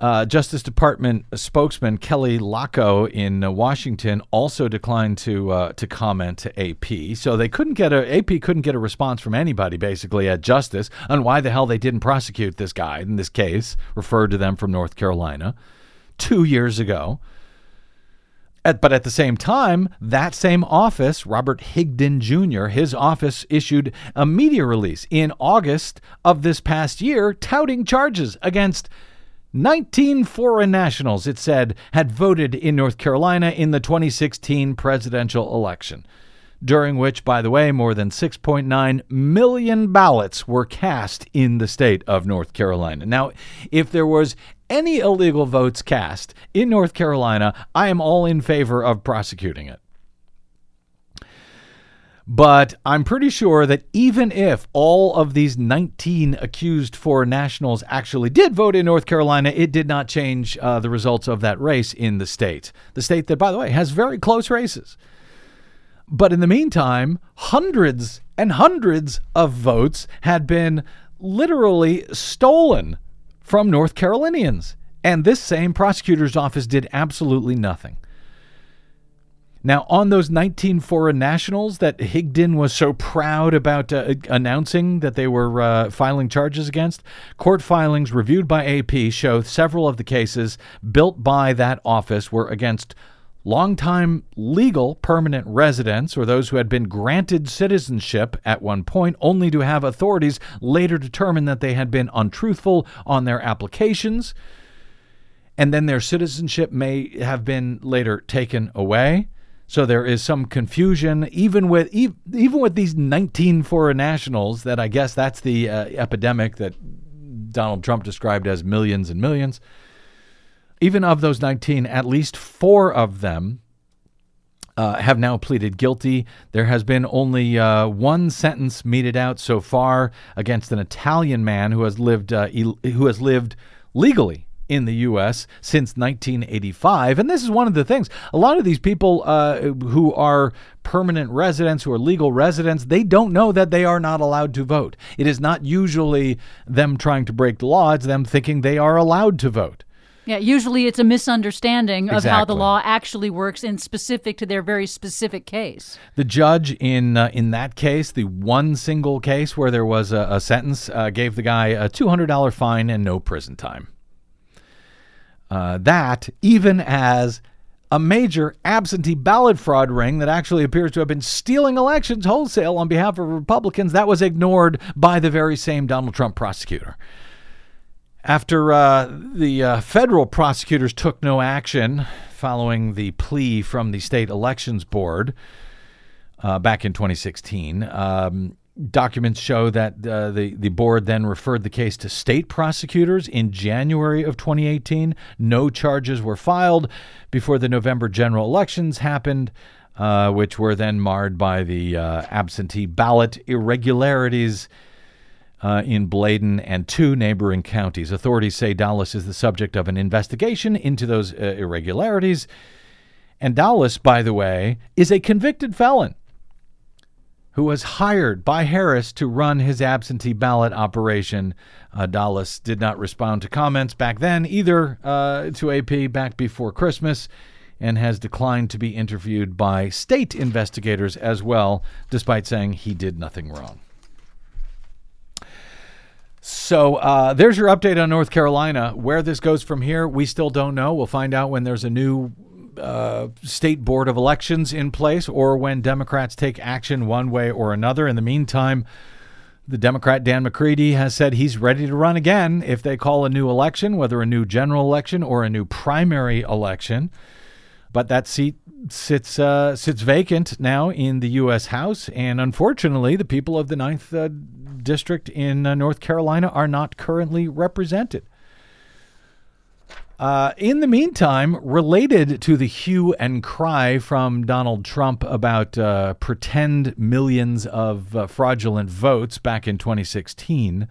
Uh, Justice Department spokesman Kelly Laco in uh, Washington also declined to uh, to comment to AP. So they couldn't get a AP couldn't get a response from anybody basically at Justice on why the hell they didn't prosecute this guy in this case referred to them from North Carolina two years ago. At, but at the same time, that same office, Robert Higdon Jr., his office issued a media release in August of this past year touting charges against 19 foreign nationals, it said, had voted in North Carolina in the 2016 presidential election, during which, by the way, more than 6.9 million ballots were cast in the state of North Carolina. Now, if there was any illegal votes cast in North Carolina, I am all in favor of prosecuting it. But I'm pretty sure that even if all of these 19 accused foreign nationals actually did vote in North Carolina, it did not change uh, the results of that race in the state. The state that, by the way, has very close races. But in the meantime, hundreds and hundreds of votes had been literally stolen from North Carolinians. And this same prosecutor's office did absolutely nothing. Now, on those 19 foreign nationals that Higdon was so proud about uh, announcing that they were uh, filing charges against, court filings reviewed by AP show several of the cases built by that office were against longtime legal permanent residents or those who had been granted citizenship at one point, only to have authorities later determine that they had been untruthful on their applications. And then their citizenship may have been later taken away. So there is some confusion, even with even with these 19 foreign nationals. That I guess that's the uh, epidemic that Donald Trump described as millions and millions. Even of those 19, at least four of them uh, have now pleaded guilty. There has been only uh, one sentence meted out so far against an Italian man who has lived uh, who has lived legally in the U.S. since 1985. And this is one of the things. A lot of these people uh, who are permanent residents, who are legal residents, they don't know that they are not allowed to vote. It is not usually them trying to break the law, it's them thinking they are allowed to vote. Yeah, usually it's a misunderstanding exactly. of how the law actually works in specific to their very specific case. The judge in uh, in that case, the one single case where there was a, a sentence, uh, gave the guy a two hundred dollar fine and no prison time. Uh, that, even as a major absentee ballot fraud ring that actually appears to have been stealing elections wholesale on behalf of Republicans, that was ignored by the very same Donald Trump prosecutor. After uh, the uh, federal prosecutors took no action following the plea from the state elections board uh, back in 2016, um, Documents show that uh, the, the board then referred the case to state prosecutors in January of 2018. No charges were filed before the November general elections happened, uh, which were then marred by the uh, absentee ballot irregularities uh, in Bladen and two neighboring counties. Authorities say Dowless is the subject of an investigation into those uh, irregularities. And Dowless, by the way, is a convicted felon who was hired by Harris to run his absentee ballot operation. Uh, Dowless did not respond to comments back then, either uh, to AP back before Christmas, and has declined to be interviewed by state investigators as well, despite saying he did nothing wrong. So uh, there's your update on North Carolina. Where this goes from here, we still don't know. We'll find out when there's a new uh, state board of elections in place or when Democrats take action one way or another. In the meantime, the Democrat Dan McCready has said he's ready to run again if they call a new election, whether a new general election or a new primary election. But that seat sits uh, sits vacant now in the U.S. House, and unfortunately, the people of the Ninth uh, District in uh, North Carolina are not currently represented. Uh, in the meantime, related to the hue and cry from Donald Trump about uh, pretend millions of uh, fraudulent votes back in 2016,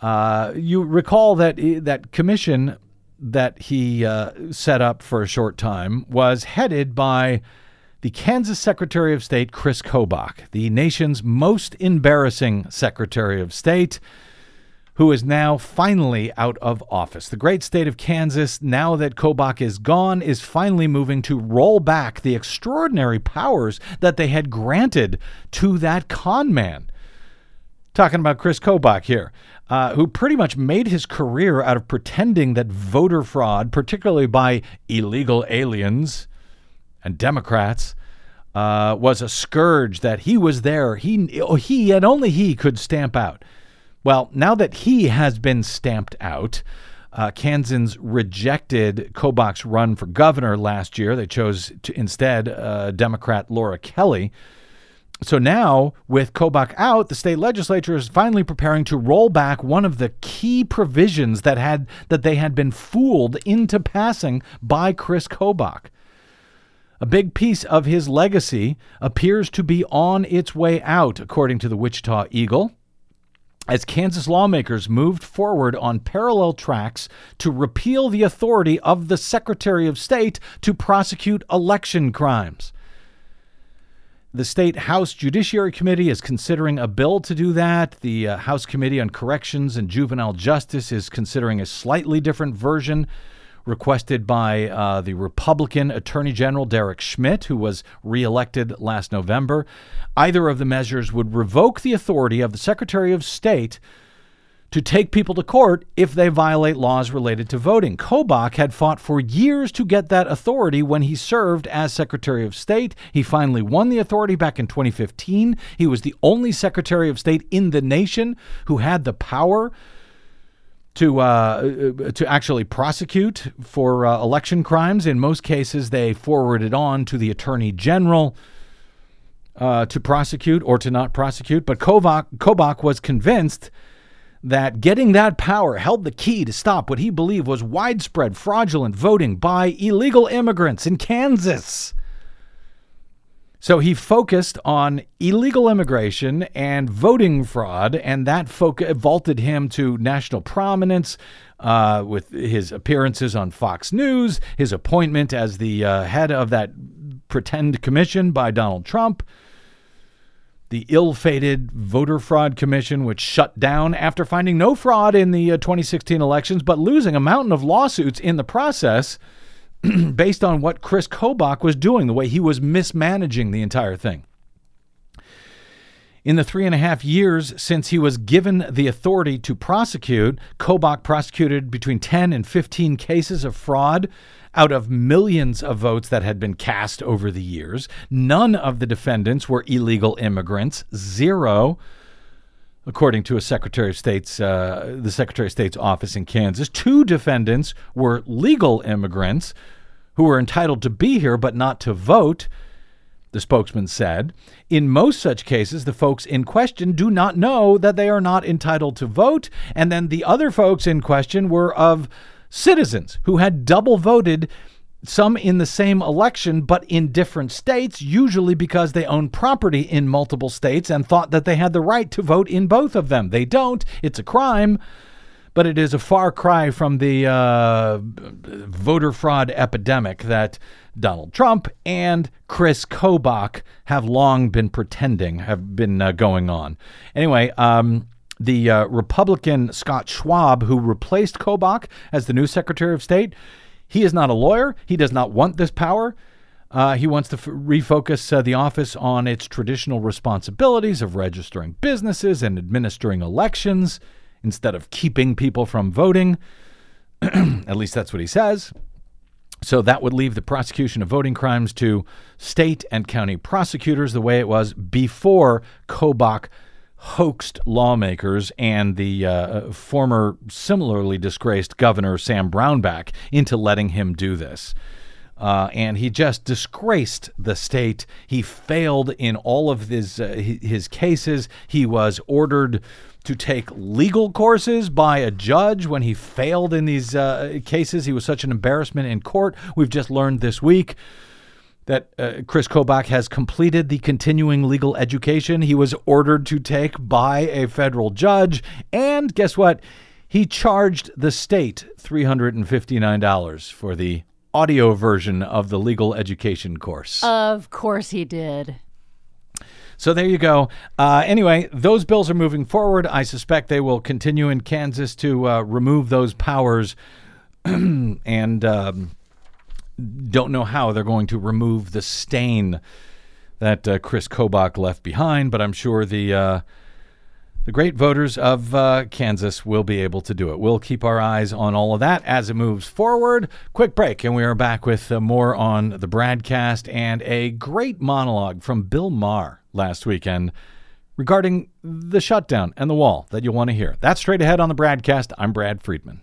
uh, you recall that that commission that he uh, set up for a short time was headed by the Kansas Secretary of State Chris Kobach, the nation's most embarrassing Secretary of State who is now finally out of office. The great state of Kansas, now that Kobach is gone, is finally moving to roll back the extraordinary powers that they had granted to that con man. Talking about Chris Kobach here, uh, who pretty much made his career out of pretending that voter fraud, particularly by illegal aliens and Democrats, uh, was a scourge that he was there. He, he and only he could stamp out. Well, now that he has been stamped out, uh, Kansans rejected Kobach's run for governor last year. They chose to, instead uh, Democrat Laura Kelly. So now, with Kobach out, the state legislature is finally preparing to roll back one of the key provisions that had that they had been fooled into passing by Chris Kobach. A big piece of his legacy appears to be on its way out, according to the Wichita Eagle as Kansas lawmakers moved forward on parallel tracks to repeal the authority of the Secretary of State to prosecute election crimes. The State House Judiciary Committee is considering a bill to do that. The uh, House Committee on Corrections and Juvenile Justice is considering a slightly different version requested by uh, the Republican Attorney General Derek Schmidt, who was reelected last November. Either of the measures would revoke the authority of the Secretary of State to take people to court if they violate laws related to voting. Kobach had fought for years to get that authority when he served as Secretary of State. He finally won the authority back in 2015. He was the only Secretary of State in the nation who had the power to uh, to actually prosecute for uh, election crimes. In most cases, they forwarded on to the attorney general uh, to prosecute or to not prosecute. But Kobach, Kobach was convinced that getting that power held the key to stop what he believed was widespread fraudulent voting by illegal immigrants in Kansas. So he focused on illegal immigration and voting fraud, and that vaulted him to national prominence uh, with his appearances on Fox News, his appointment as the uh, head of that pretend commission by Donald Trump, the ill fated Voter Fraud Commission, which shut down after finding no fraud in the uh, 2016 elections, but losing a mountain of lawsuits in the process. based on what Chris Kobach was doing, the way he was mismanaging the entire thing. In the three and a half years since he was given the authority to prosecute, Kobach prosecuted between 10 and 15 cases of fraud out of millions of votes that had been cast over the years. None of the defendants were illegal immigrants, zero according to a Secretary of State's uh, the Secretary of State's office in Kansas. Two defendants were legal immigrants who were entitled to be here but not to vote. The spokesman said, In most such cases, the folks in question do not know that they are not entitled to vote. And then the other folks in question were of citizens who had double voted some in the same election, but in different states, usually because they own property in multiple states and thought that they had the right to vote in both of them. They don't. It's a crime, but it is a far cry from the uh, voter fraud epidemic that Donald Trump and Chris Kobach have long been pretending have been uh, going on. Anyway, um, the uh, Republican Scott Schwab, who replaced Kobach as the new Secretary of State, he is not a lawyer. He does not want this power. Uh, he wants to f- refocus uh, the office on its traditional responsibilities of registering businesses and administering elections instead of keeping people from voting. At least that's what he says. So that would leave the prosecution of voting crimes to state and county prosecutors the way it was before Kobach hoaxed lawmakers and the uh, former similarly disgraced governor Sam Brownback into letting him do this. Uh, and he just disgraced the state. He failed in all of his uh, his cases. He was ordered to take legal courses by a judge when he failed in these uh, cases. He was such an embarrassment in court. We've just learned this week that uh, Chris Kobach has completed the continuing legal education he was ordered to take by a federal judge. And guess what? He charged the state $359 for the audio version of the legal education course. Of course he did. So there you go. Uh, anyway, those bills are moving forward. I suspect they will continue in Kansas to uh, remove those powers and um, don't know how they're going to remove the stain that uh, Chris Kobach left behind, but I'm sure the uh, the great voters of uh, Kansas will be able to do it. We'll keep our eyes on all of that as it moves forward. Quick break, and we are back with uh, more on the BradCast and a great monologue from Bill Maher last weekend regarding the shutdown and the wall that you'll want to hear. That's straight ahead on the BradCast. I'm Brad Friedman.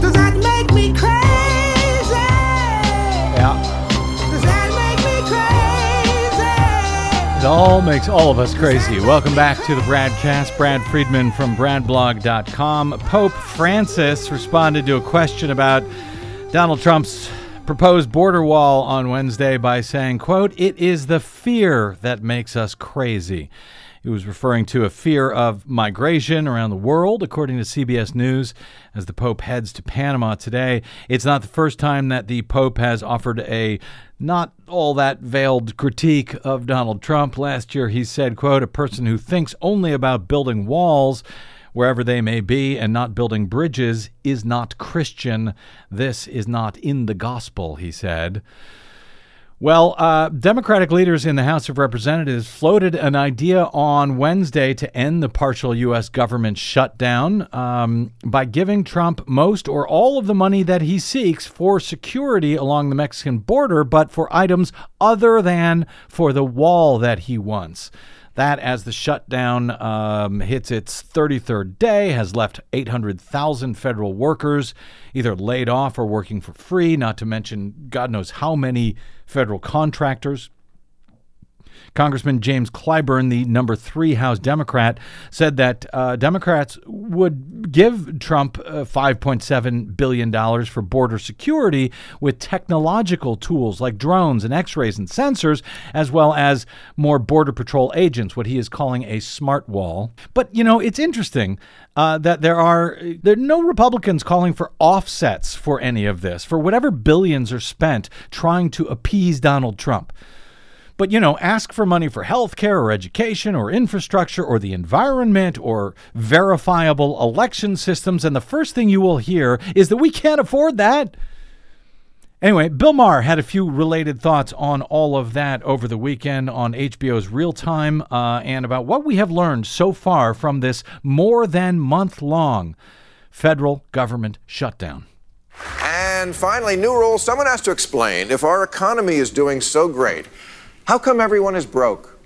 Does that make me crazy? Yeah. Does that make me crazy? It all makes all of us crazy. Welcome back to the BradCast. Brad Friedman from BradBlog.com. Pope Francis responded to a question about Donald Trump's proposed border wall on Wednesday by saying, quote, it is the fear that makes us crazy. He was referring to a fear of migration around the world, according to CBS News, as the Pope heads to Panama today. It's not the first time that the Pope has offered a not all that veiled critique of Donald Trump. Last year he said, quote, a person who thinks only about building walls wherever they may be and not building bridges is not Christian. This is not in the gospel, he said. Well, uh, Democratic leaders in the House of Representatives floated an idea on Wednesday to end the partial U.S. government shutdown um, by giving Trump most or all of the money that he seeks for security along the Mexican border, but for items other than for the wall that he wants. That, as the shutdown um, hits its 33rd day, has left 800,000 federal workers either laid off or working for free, not to mention God knows how many federal contractors. Congressman James Clyburn, the number three House Democrat, said that uh, Democrats would give Trump uh, $5.7 billion for border security with technological tools like drones and x rays and sensors, as well as more Border Patrol agents, what he is calling a smart wall. But, you know, it's interesting. Uh, that there are there are no Republicans calling for offsets for any of this, for whatever billions are spent trying to appease Donald Trump. But, you know, ask for money for health care or education or infrastructure or the environment or verifiable election systems. And the first thing you will hear is that we can't afford that. Anyway, Bill Maher had a few related thoughts on all of that over the weekend on HBO's Real Time uh, and about what we have learned so far from this more than month long federal government shutdown. And finally, new rules. Someone has to explain if our economy is doing so great, how come everyone is broke?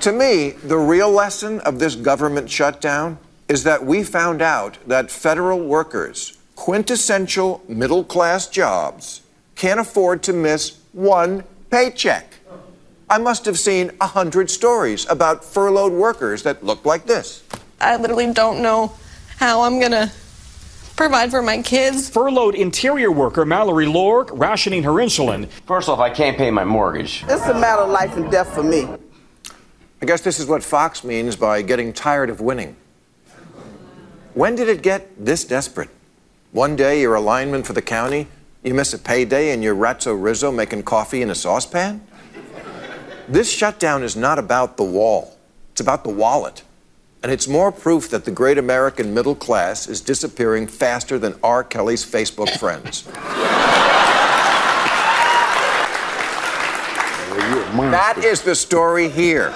To me, the real lesson of this government shutdown is that we found out that federal workers, quintessential middle class jobs, can't afford to miss one paycheck. I must have seen a hundred stories about furloughed workers that look like this. I literally don't know how I'm gonna provide for my kids. Furloughed interior worker Mallory Lorg rationing her insulin. First off, I can't pay my mortgage. It's a matter of life and death for me. I guess this is what Fox means by getting tired of winning. When did it get this desperate? One day you're a lineman for the county, you miss a payday, and you're Ratso Rizzo making coffee in a saucepan? This shutdown is not about the wall. It's about the wallet. And it's more proof that the great American middle class is disappearing faster than R. Kelly's Facebook friends. That is the story here.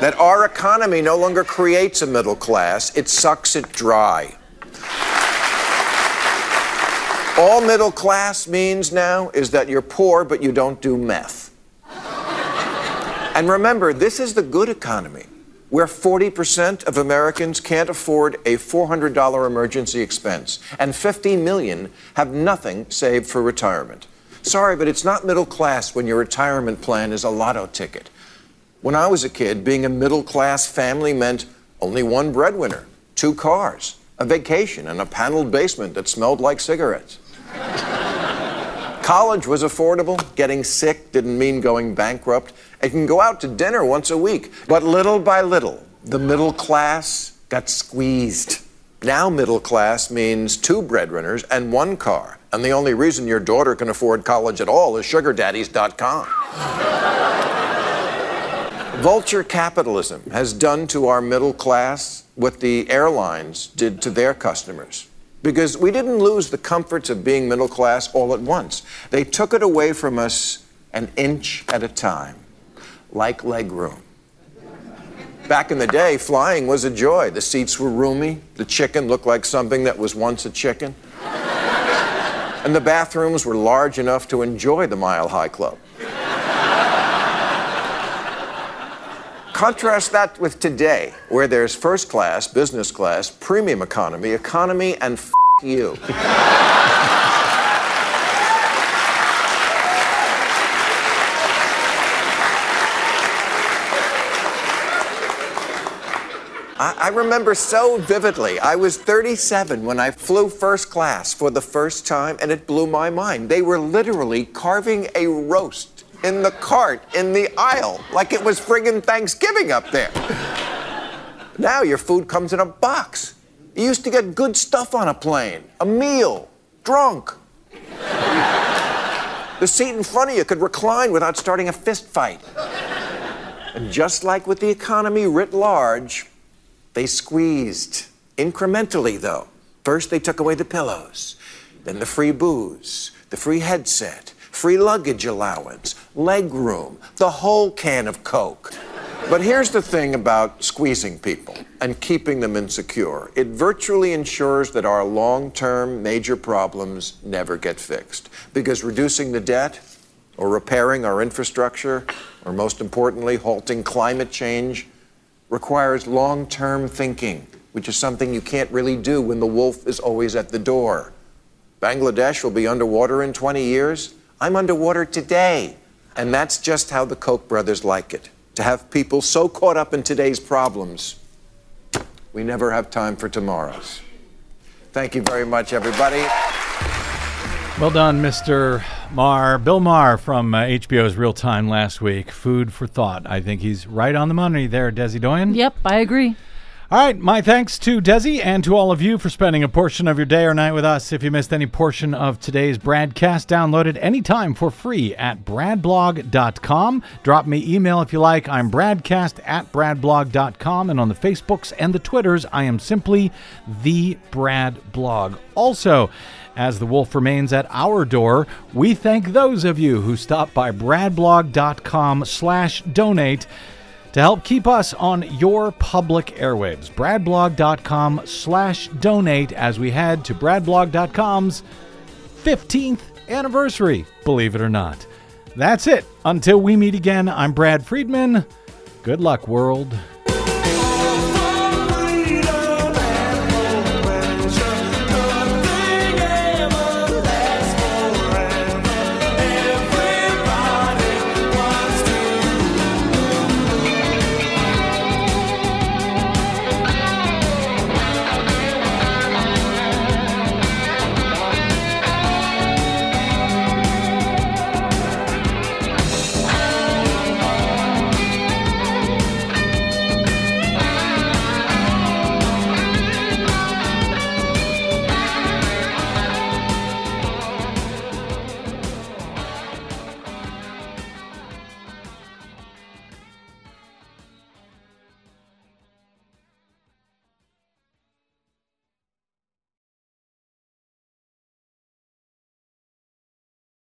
That our economy no longer creates a middle class, it sucks it dry. All middle class means now is that you're poor, but you don't do meth. And remember, this is the good economy, where 40% of Americans can't afford a $400 emergency expense, and 50 million have nothing saved for retirement. Sorry, but it's not middle class when your retirement plan is a lotto ticket. When I was a kid, being a middle class family meant only one breadwinner, two cars, a vacation, and a paneled basement that smelled like cigarettes. College was affordable. Getting sick didn't mean going bankrupt. I can go out to dinner once a week. But little by little, the middle class got squeezed. Now, middle class means two breadwinners and one car. And the only reason your daughter can afford college at all is sugardaddies.com. Vulture capitalism has done to our middle class what the airlines did to their customers. Because we didn't lose the comforts of being middle class all at once. They took it away from us an inch at a time, like legroom. Back in the day, flying was a joy. The seats were roomy, the chicken looked like something that was once a chicken, and the bathrooms were large enough to enjoy the Mile High Club. Contrast that with today, where there's first class, business class, premium economy, economy, and f you. I, I remember so vividly. I was 37 when I flew first class for the first time, and it blew my mind. They were literally carving a roast in the cart in the aisle like it was friggin' Thanksgiving up there. Now your food comes in a box. You used to get good stuff on a plane, a meal, drunk. the seat in front of you could recline without starting a fist fight. And just like with the economy writ large, they squeezed incrementally, though. First, they took away the pillows, then the free booze, the free headset, free luggage allowance, leg room, the whole can of Coke. But here's the thing about squeezing people and keeping them insecure it virtually ensures that our long term major problems never get fixed. Because reducing the debt, or repairing our infrastructure, or most importantly, halting climate change, requires long term thinking, which is something you can't really do when the wolf is always at the door. Bangladesh will be underwater in 20 years. I'm underwater today. And that's just how the Koch brothers like it to have people so caught up in today's problems, we never have time for tomorrow's. Thank you very much, everybody. Well done, Mr. Maher. Bill Maher from uh, HBO's Real Time last week. Food for thought. I think he's right on the money there, Desi Doyen. Yep, I agree. All right, my thanks to Desi and to all of you for spending a portion of your day or night with us. If you missed any portion of today's BradCast, download it anytime for free at bradblog.com. Drop me email if you like. I'm bradcast at bradblog.com. And on the Facebooks and the Twitters, I am simply the Brad Blog. Also, as the wolf remains at our door, we thank those of you who stop by bradblog.com slash donate to help keep us on your public airwaves. bradblog.com slash donate as we head to bradblog.com's 15th anniversary, believe it or not. That's it. Until we meet again, I'm Brad Friedman. Good luck, world.